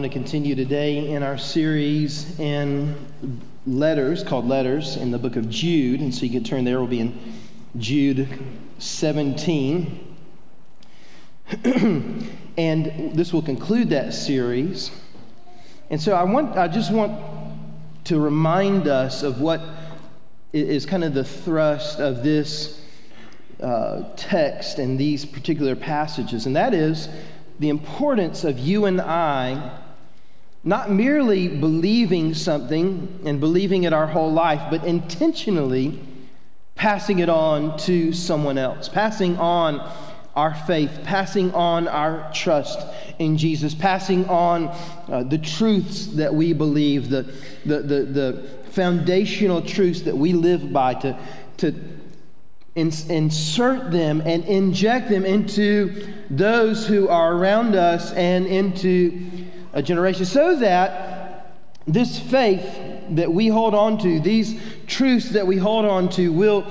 going to continue today in our series in letters called Letters in the book of Jude. And so you can turn there, we'll be in Jude 17. and this will conclude that series. And so I want I just want to remind us of what is kind of the thrust of this uh, text and these particular passages, and that is the importance of you and I not merely believing something and believing it our whole life, but intentionally passing it on to someone else, passing on our faith, passing on our trust in Jesus, passing on uh, the truths that we believe, the, the, the, the foundational truths that we live by, to, to insert them and inject them into those who are around us and into a generation so that this faith that we hold on to, these truths that we hold on to, will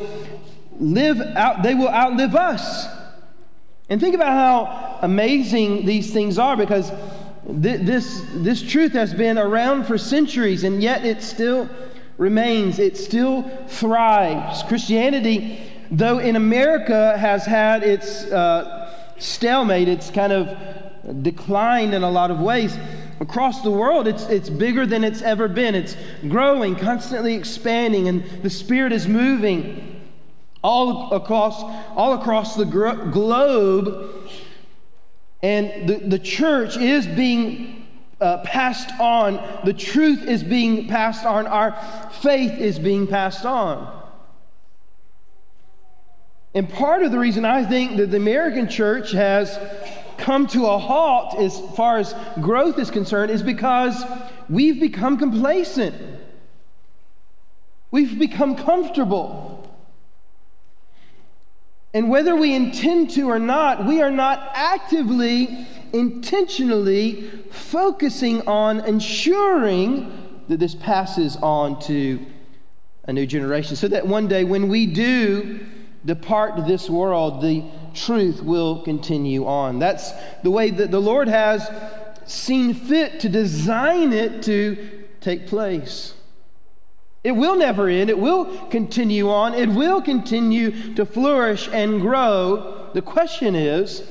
live out, they will outlive us. And think about how amazing these things are because th- this, this truth has been around for centuries and yet it still remains, it still thrives. Christianity Though in America has had its uh, stalemate, it's kind of declined in a lot of ways. Across the world, it's, it's bigger than it's ever been. It's growing, constantly expanding, and the Spirit is moving all across, all across the gro- globe. And the, the church is being uh, passed on. The truth is being passed on. Our faith is being passed on. And part of the reason I think that the American church has come to a halt as far as growth is concerned is because we've become complacent. We've become comfortable. And whether we intend to or not, we are not actively, intentionally focusing on ensuring that this passes on to a new generation. So that one day when we do depart this world, the truth will continue on. That's the way that the Lord has seen fit to design it to take place. It will never end. It will continue on. It will continue to flourish and grow. The question is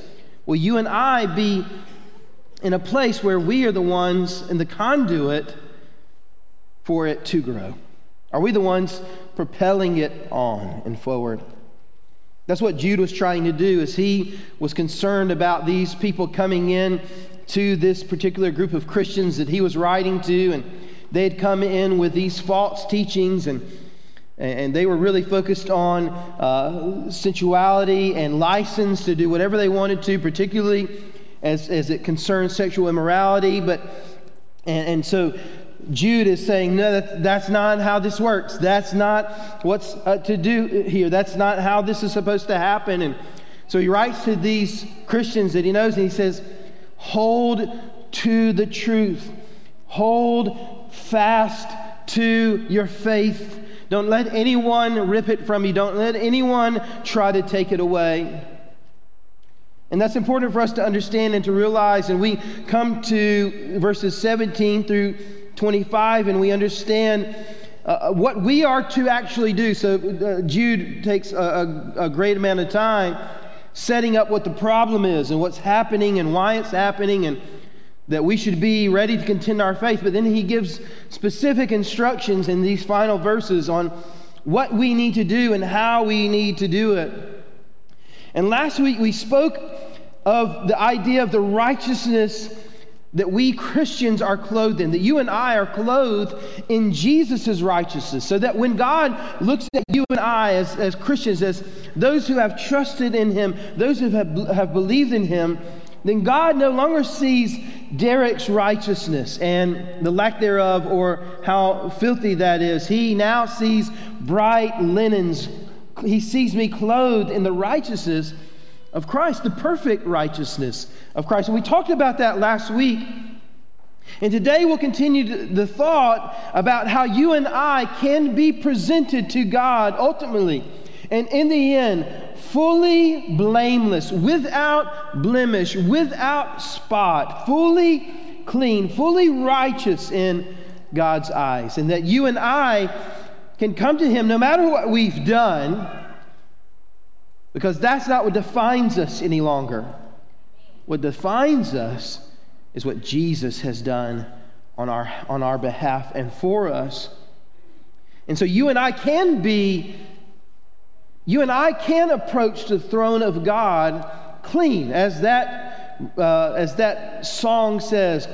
will you and I be in a place where we are the ones in the conduit for it to grow? Are we the ones propelling it on and forward? That's what Jude was trying to do as he was concerned about these people coming in to this particular group of Christians that he was writing to and they had come in with these false teachings and and they were really focused on uh, sensuality and license to do whatever they wanted to, particularly as, as it concerns sexual immorality. But and, and so Jude is saying, no, that, that's not how this works. That's not what's uh, to do here. That's not how this is supposed to happen. And so he writes to these Christians that he knows, and he says, hold to the truth, hold fast to your faith. Don't let anyone rip it from you, don't let anyone try to take it away. And that's important for us to understand and to realize. And we come to verses 17 through 25, and we understand uh, uh, what we are to actually do. So uh, Jude takes a, a, a great amount of time setting up what the problem is and what's happening and why it's happening and that we should be ready to contend our faith. But then he gives specific instructions in these final verses on what we need to do and how we need to do it. And last week we spoke of the idea of the righteousness that we Christians are clothed in, that you and I are clothed in Jesus' righteousness, so that when God looks at you and I as, as Christians, as those who have trusted in Him, those who have, have believed in Him, then God no longer sees Derek's righteousness and the lack thereof or how filthy that is. He now sees bright linens. He sees me clothed in the righteousness of Christ, the perfect righteousness of Christ. And we talked about that last week. And today we'll continue the thought about how you and I can be presented to God ultimately. And in the end, fully blameless, without blemish, without spot, fully clean, fully righteous in God's eyes, and that you and I can come to Him no matter what we've done, because that's not what defines us any longer. What defines us is what Jesus has done on our, on our behalf and for us. And so you and I can be, you and I can approach the throne of God clean, as that, uh, as that song says,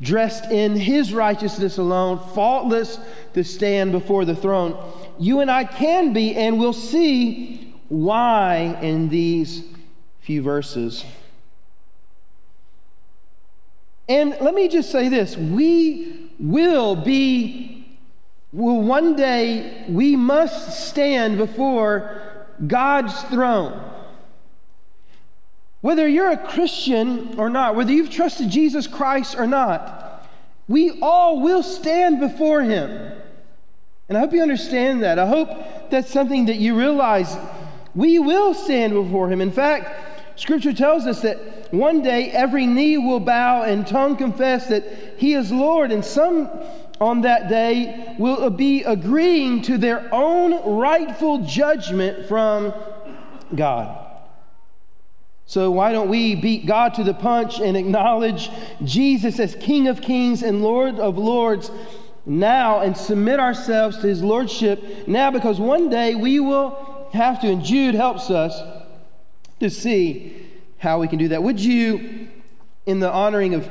dressed in his righteousness alone, faultless to stand before the throne. You and I can be, and we'll see why in these few verses. And let me just say this we will be, will one day, we must stand before God's throne. Whether you're a Christian or not, whether you've trusted Jesus Christ or not, we all will stand before Him. And I hope you understand that. I hope that's something that you realize. We will stand before Him. In fact, Scripture tells us that one day every knee will bow and tongue confess that He is Lord. And some on that day will be agreeing to their own rightful judgment from God. So, why don't we beat God to the punch and acknowledge Jesus as King of Kings and Lord of Lords now and submit ourselves to his Lordship now? Because one day we will have to, and Jude helps us to see how we can do that. Would you, in the honoring of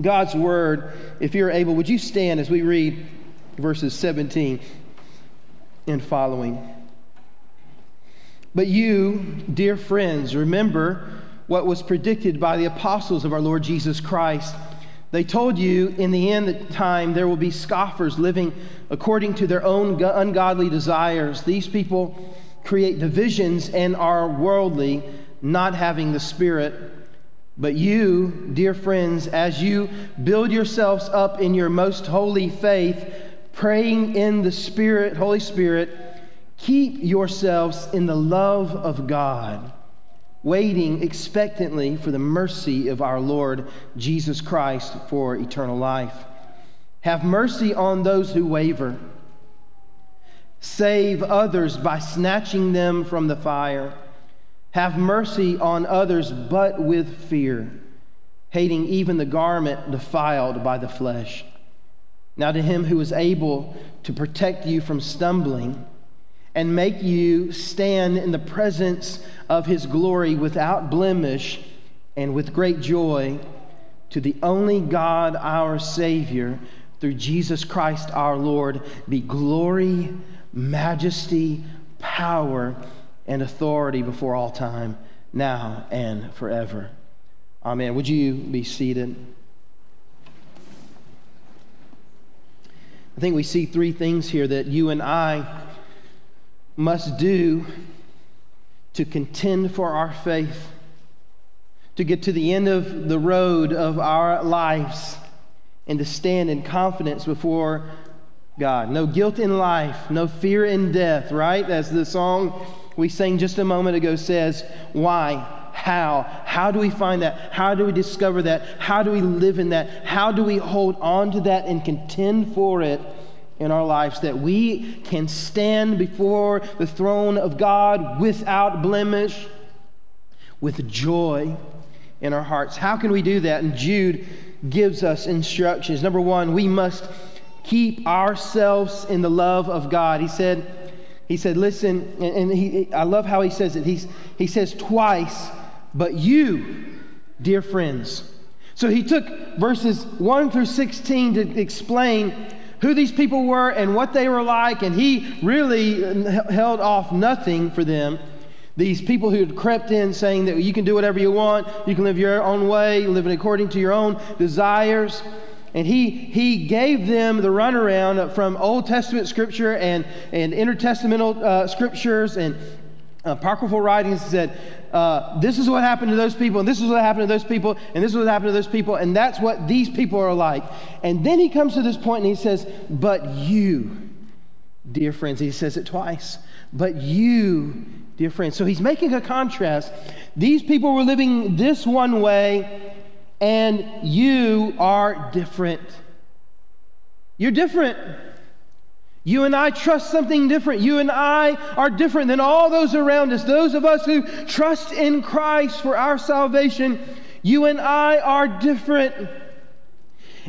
God's word, if you're able, would you stand as we read verses 17 and following? But you, dear friends, remember what was predicted by the apostles of our Lord Jesus Christ. They told you in the end time there will be scoffers living according to their own ungodly desires. These people create divisions and are worldly, not having the Spirit. But you, dear friends, as you build yourselves up in your most holy faith, praying in the Spirit, Holy Spirit, Keep yourselves in the love of God, waiting expectantly for the mercy of our Lord Jesus Christ for eternal life. Have mercy on those who waver. Save others by snatching them from the fire. Have mercy on others, but with fear, hating even the garment defiled by the flesh. Now, to him who is able to protect you from stumbling, and make you stand in the presence of his glory without blemish and with great joy to the only God, our Savior, through Jesus Christ our Lord, be glory, majesty, power, and authority before all time, now and forever. Amen. Would you be seated? I think we see three things here that you and I must do to contend for our faith, to get to the end of the road of our lives, and to stand in confidence before God. No guilt in life, no fear in death, right? As the song we sang just a moment ago says, Why? How? How do we find that? How do we discover that? How do we live in that? How do we hold on to that and contend for it? In our lives that we can stand before the throne of God without blemish, with joy in our hearts. How can we do that? And Jude gives us instructions. Number one, we must keep ourselves in the love of God. He said, he said, listen, and he, I love how he says it. He's, he says twice, but you, dear friends. So he took verses 1 through 16 to explain who these people were and what they were like, and he really held off nothing for them. These people who had crept in saying that you can do whatever you want, you can live your own way, living according to your own desires. And he, he gave them the runaround from Old Testament scripture and, and intertestamental uh, scriptures and apocryphal writings said, uh, this is what happened to those people, and this is what happened to those people, and this is what happened to those people, and that's what these people are like. And then he comes to this point and he says, But you, dear friends, he says it twice, but you, dear friends. So he's making a contrast. These people were living this one way, and you are different. You're different. You and I trust something different. You and I are different than all those around us. Those of us who trust in Christ for our salvation, you and I are different.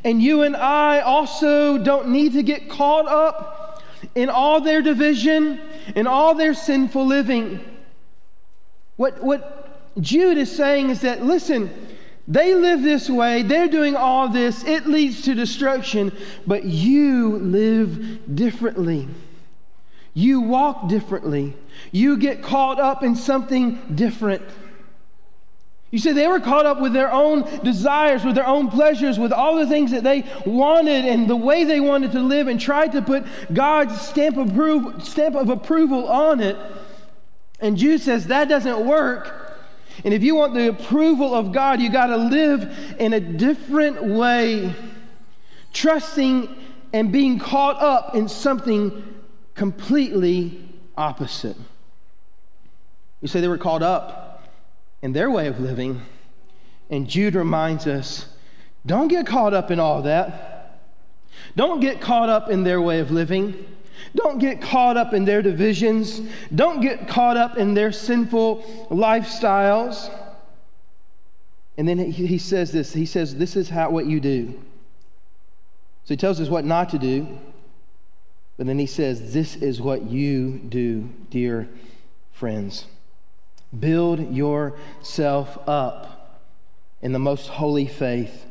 And you and I also don't need to get caught up in all their division, in all their sinful living. What, what Jude is saying is that, listen, they live this way, they're doing all this, it leads to destruction, but you live differently. You walk differently. You get caught up in something different. You see, they were caught up with their own desires, with their own pleasures, with all the things that they wanted and the way they wanted to live, and tried to put God's stamp of, approval, stamp of approval on it. And Jude says that doesn't work. And if you want the approval of God, you got to live in a different way, trusting and being caught up in something completely opposite. You say they were caught up in their way of living, and Jude reminds us don't get caught up in all that. Don't get caught up in their way of living. Don't get caught up in their divisions. Don't get caught up in their sinful lifestyles. And then he, says this he says, This is how, what you do. So he tells us what not to do. But then he says, This is what you do, dear friends. Build yourself up in the most holy faith,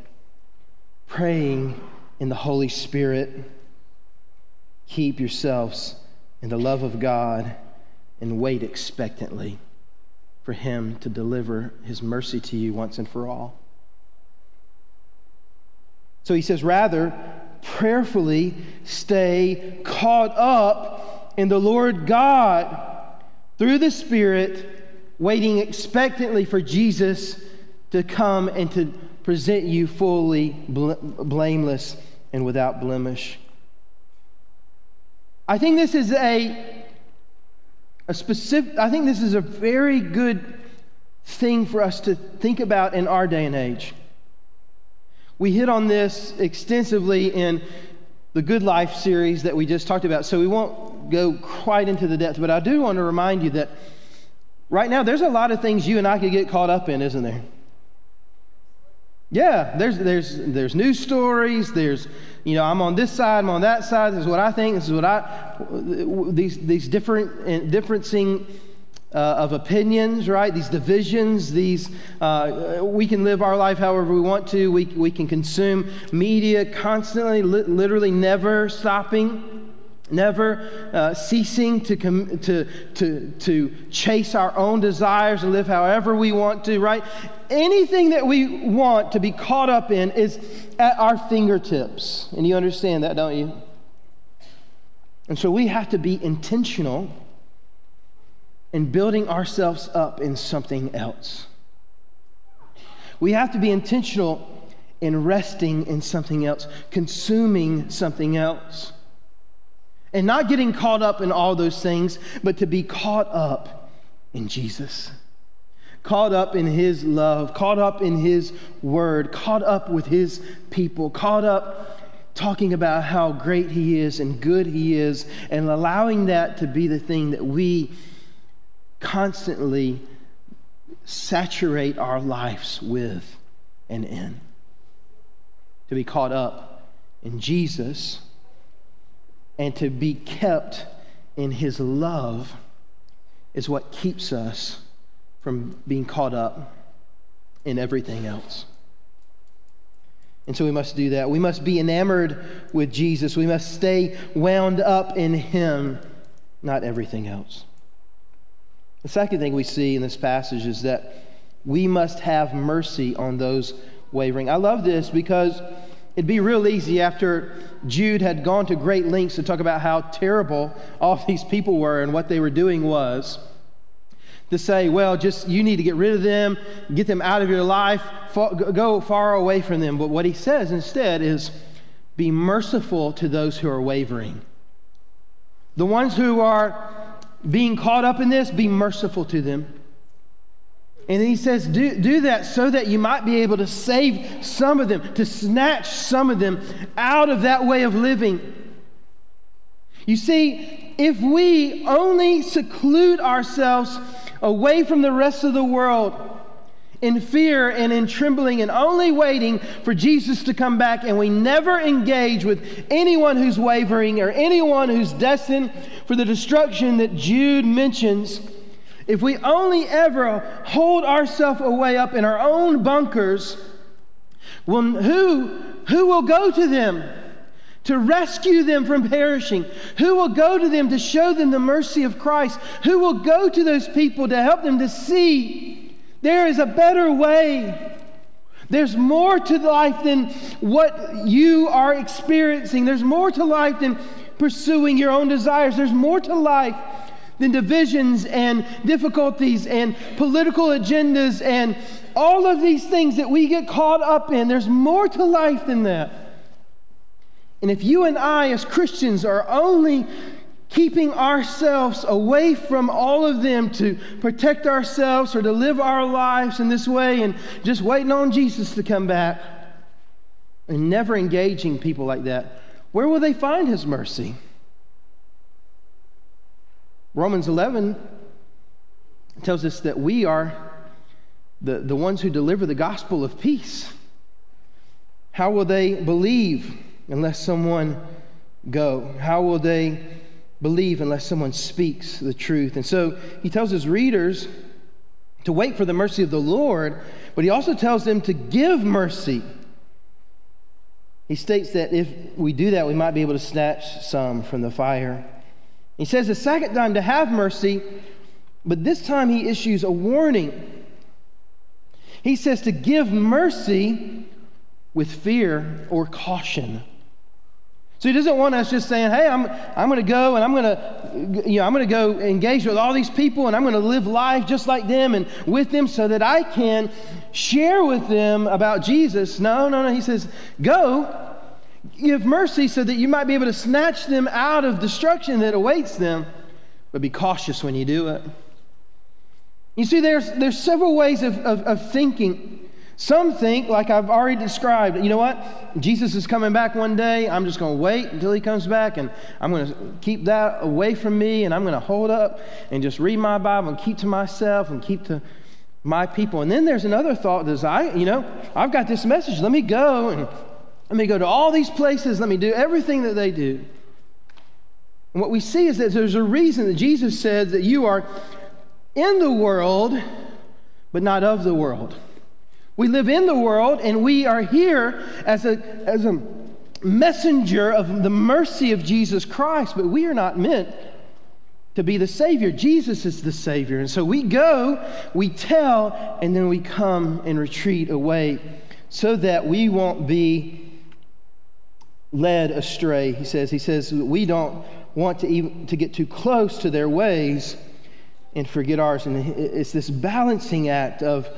praying in the Holy Spirit Keep yourselves in the love of God and wait expectantly for Him to deliver His mercy to you once and for all. So he says, rather, prayerfully stay caught up in the Lord God through the Spirit, waiting expectantly for Jesus to come and to present you fully blameless and without blemish. I think this is a, a specific, I think this is a very good thing for us to think about in our day and age. We hit on this extensively in the Good Life series that we just talked about, so we won't go quite into the depth, but I do want to remind you that right now there's a lot of things you and I could get caught up in, isn't there? Yeah, there's, there's, there's news stories, there's you know, I'm on this side, I'm on that side, this is what I think, this is what I, these, these different, differencing uh, of opinions, right? These divisions, these, uh, we can live our life however we want to. We, we can consume media constantly, li- literally never stopping, never uh, ceasing to, com- to, to, to chase our own desires and live however we want to, right? anything that we want to be caught up in is at our fingertips. And you understand that, don't you? And so we have to be intentional in building ourselves up in something else. We have to be intentional in resting in something else, consuming something else. And not getting caught up in all those things, but to be caught up in Jesus caught up in his love, caught up in his word, caught up with his people, caught up talking about how great he is and good he is, and allowing that to be the thing that we constantly saturate our lives with and in. To be caught up in Jesus and to be kept in his love is what keeps us from being caught up in everything else. And so we must do that. We must be enamored with Jesus. We must stay wound up in Him, not everything else. The second thing we see in this passage is that we must have mercy on those wavering. I love this because it'd be real easy after Jude had gone to great lengths to talk about how terrible all these people were and what they were doing was to say, well, just you need to get rid of them, get them out of your life, go far away from them. But what he says instead is be merciful to those who are wavering. The ones who are being caught up in this, be merciful to them. And he says, do, do that so that you might be able to save some of them, to snatch some of them out of that way of living. You see, if we only seclude ourselves away from the rest of the world in fear and in trembling and only waiting for Jesus to come back, and we never engage with anyone who's wavering or anyone who's destined for the destruction that Jude mentions, if we only ever hold ourselves away up in our own bunkers, well, who, who will go to them to rescue them from perishing? Who will go to them to show them the mercy of Christ? Who will go to those people to help them to see there is a better way? There's more to life than what you are experiencing. There's more to life than pursuing your own desires. There's more to life than divisions and difficulties and political agendas and all of these things that we get caught up in. There's more to life than that. And if you and I, as Christians, are only keeping ourselves away from all of them to protect ourselves or to live our lives in this way and just waiting on Jesus to come back and never engaging people like that, where will they find his mercy? Romans 11 tells us that we are the, the ones who deliver the gospel of peace. How will they believe unless someone go? How will they believe unless someone speaks the truth? And so he tells his readers to wait for the mercy of the Lord, but he also tells them to give mercy. He states that if we do that, we might be able to snatch some from the fire. He says the second time to have mercy, but this time he issues a warning. He says to give mercy with fear or caution. So he doesn't want us just saying, "Hey, I'm I'm going to go and I'm going to you know, I'm going to go engage with all these people and I'm going to live life just like them and with them so that I can share with them about Jesus." No, no, no. He says, "Go give mercy so that you might be able to snatch them out of destruction that awaits them, but be cautious when you do it. You see, there's, there's several ways of, of, of thinking. Some think, like I've already described, you know what? Jesus is coming back one day. I'm just going to wait until he comes back, and I'm going to keep that away from me, and I'm going to hold up and just read my Bible and keep to myself and keep to my people. And then there's another thought that I, you know, I've got this message. Let me go and let me go to all these places. Let me do everything that they do. And what we see is that there's a reason that Jesus said that you are in the world, but not of the world. We live in the world, and we are here as a, as a messenger of the mercy of Jesus Christ, but we are not meant to be the Savior. Jesus is the Savior. And so we go, we tell, and then we come and retreat away so that we won't be led astray. He says, he says, we don't want to even to get too close to their ways and forget ours. And it's this balancing act of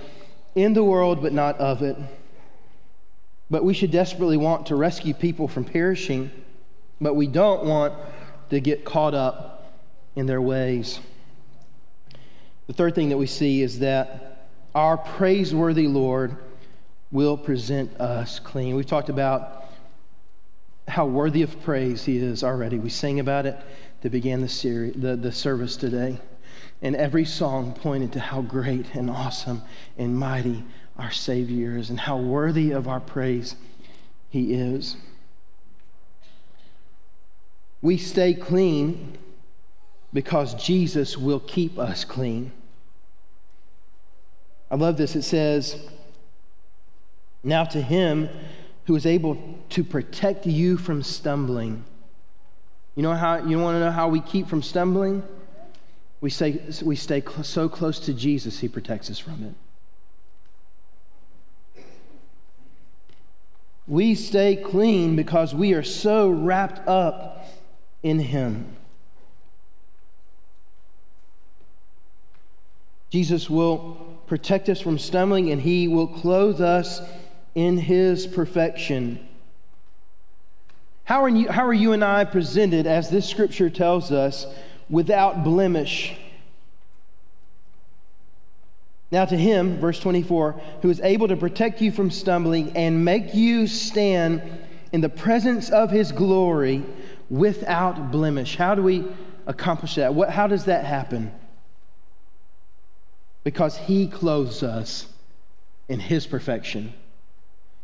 in the world, but not of it. But we should desperately want to rescue people from perishing, but we don't want to get caught up in their ways. The third thing that we see is that our praiseworthy Lord will present us clean. We've talked about how worthy of praise he is already. We sang about it to begin the, series, the, the service today. And every song pointed to how great and awesome and mighty our Savior is and how worthy of our praise he is. We stay clean because Jesus will keep us clean. I love this. It says, Now to him who is able to protect you from stumbling. You know how you want to know how we keep from stumbling? We say we stay cl- so close to Jesus, he protects us from it. We stay clean because we are so wrapped up in him. Jesus will protect us from stumbling and he will clothe us in his perfection. How are, you, how are you and I presented, as this scripture tells us, without blemish? Now, to him, verse 24, who is able to protect you from stumbling and make you stand in the presence of his glory without blemish. How do we accomplish that? What, how does that happen? Because he clothes us in his perfection.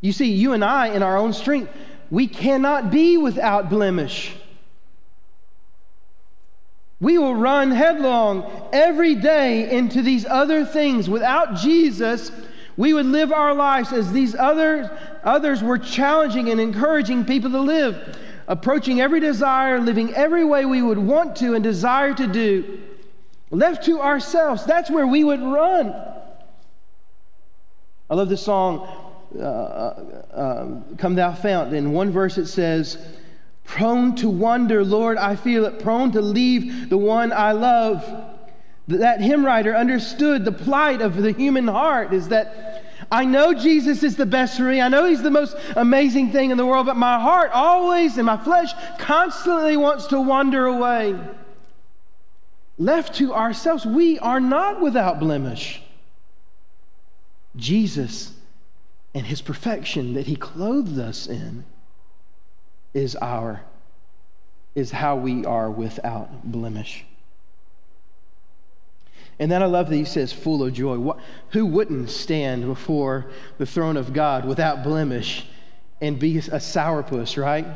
You see, you and I, in our own strength, we cannot be without blemish. We will run headlong every day into these other things. Without Jesus, we would live our lives as these other, others were challenging and encouraging people to live, approaching every desire, living every way we would want to and desire to do. Left to ourselves, that's where we would run. I love this song, uh, uh, uh, Come Thou Fount. In one verse it says, Prone to wonder, Lord, I feel it, prone to leave the one I love. That hymn writer understood the plight of the human heart is that I know Jesus is the best for me. I know He's the most amazing thing in the world, but my heart always and my flesh constantly wants to wander away. Left to ourselves, we are not without blemish. Jesus and His perfection that He clothed us in is our is how we are without blemish. And then I love that he says, full of joy. What, who wouldn't stand before the throne of God without blemish and be a sourpuss, right?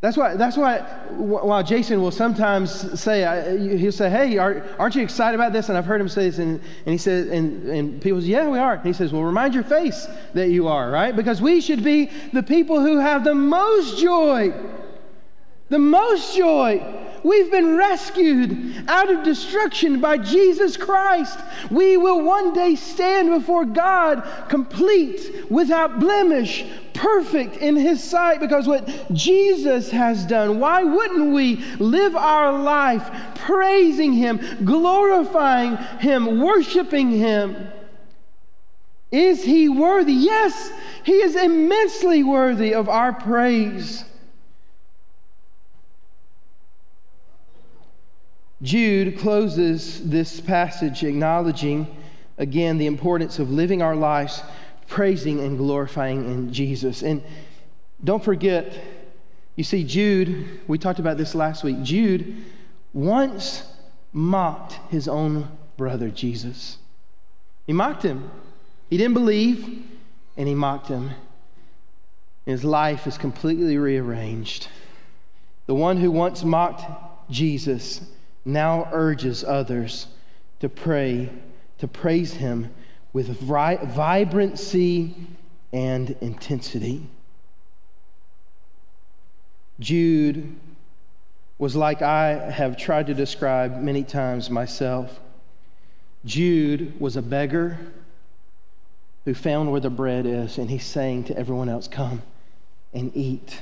That's why, that's why while Jason will sometimes say, uh, he'll say, hey, aren't you excited about this? And I've heard him say this, and, and he says, and, and people say, yeah, we are. And he says, well, remind your face that you are, right? Because we should be the people who have the most joy. The most joy We've been rescued out of destruction by Jesus Christ. We will one day stand before God complete, without blemish, perfect in His sight because what Jesus has done. Why wouldn't we live our life praising Him, glorifying Him, worshiping Him? Is He worthy? Yes, He is immensely worthy of our praise. Jude closes this passage acknowledging again the importance of living our lives praising and glorifying in Jesus. And don't forget, you see, Jude, we talked about this last week. Jude once mocked his own brother, Jesus. He mocked him. He didn't believe, and he mocked him. His life is completely rearranged. The one who once mocked Jesus now urges others to pray, to praise him with vibrancy and intensity. Jude was like I have tried to describe many times myself. Jude was a beggar who found where the bread is, and he's saying to everyone else, Come and eat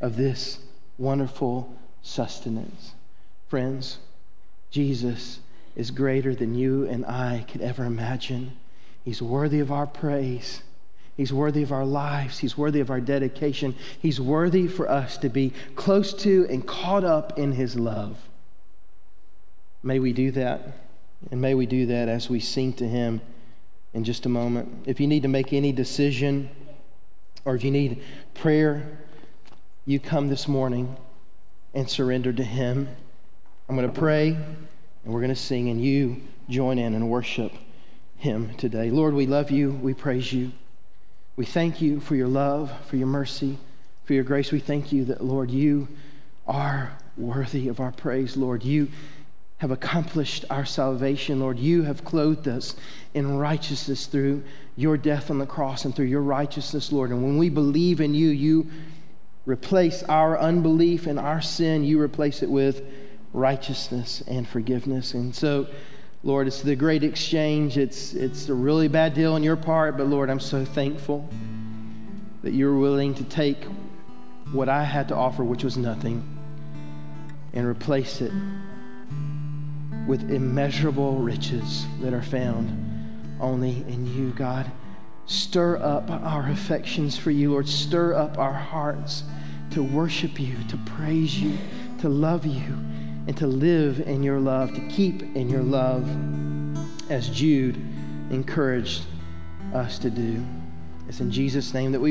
of this wonderful sustenance. Friends, Jesus is greater than you and I could ever imagine. He's worthy of our praise. He's worthy of our lives. He's worthy of our dedication. He's worthy for us to be close to and caught up in His love. May we do that. And may we do that as we sing to Him in just a moment. If you need to make any decision or if you need prayer, you come this morning and surrender to Him. I'm going to pray and we're going to sing, and you join in and worship Him today. Lord, we love you. We praise you. We thank you for your love, for your mercy, for your grace. We thank you that, Lord, you are worthy of our praise, Lord. You have accomplished our salvation, Lord. You have clothed us in righteousness through your death on the cross and through your righteousness, Lord. And when we believe in you, you replace our unbelief and our sin, you replace it with righteousness and forgiveness. And so, Lord, it's the great exchange. It's, it's a really bad deal on your part, but Lord, I'm so thankful that you're willing to take what I had to offer, which was nothing, and replace it with immeasurable riches that are found only in you, God. Stir up our affections for you, Lord. Stir up our hearts to worship you, to praise you, to love you and to live in your love, to keep in your love, as Jude encouraged us to do. It's in Jesus' name that we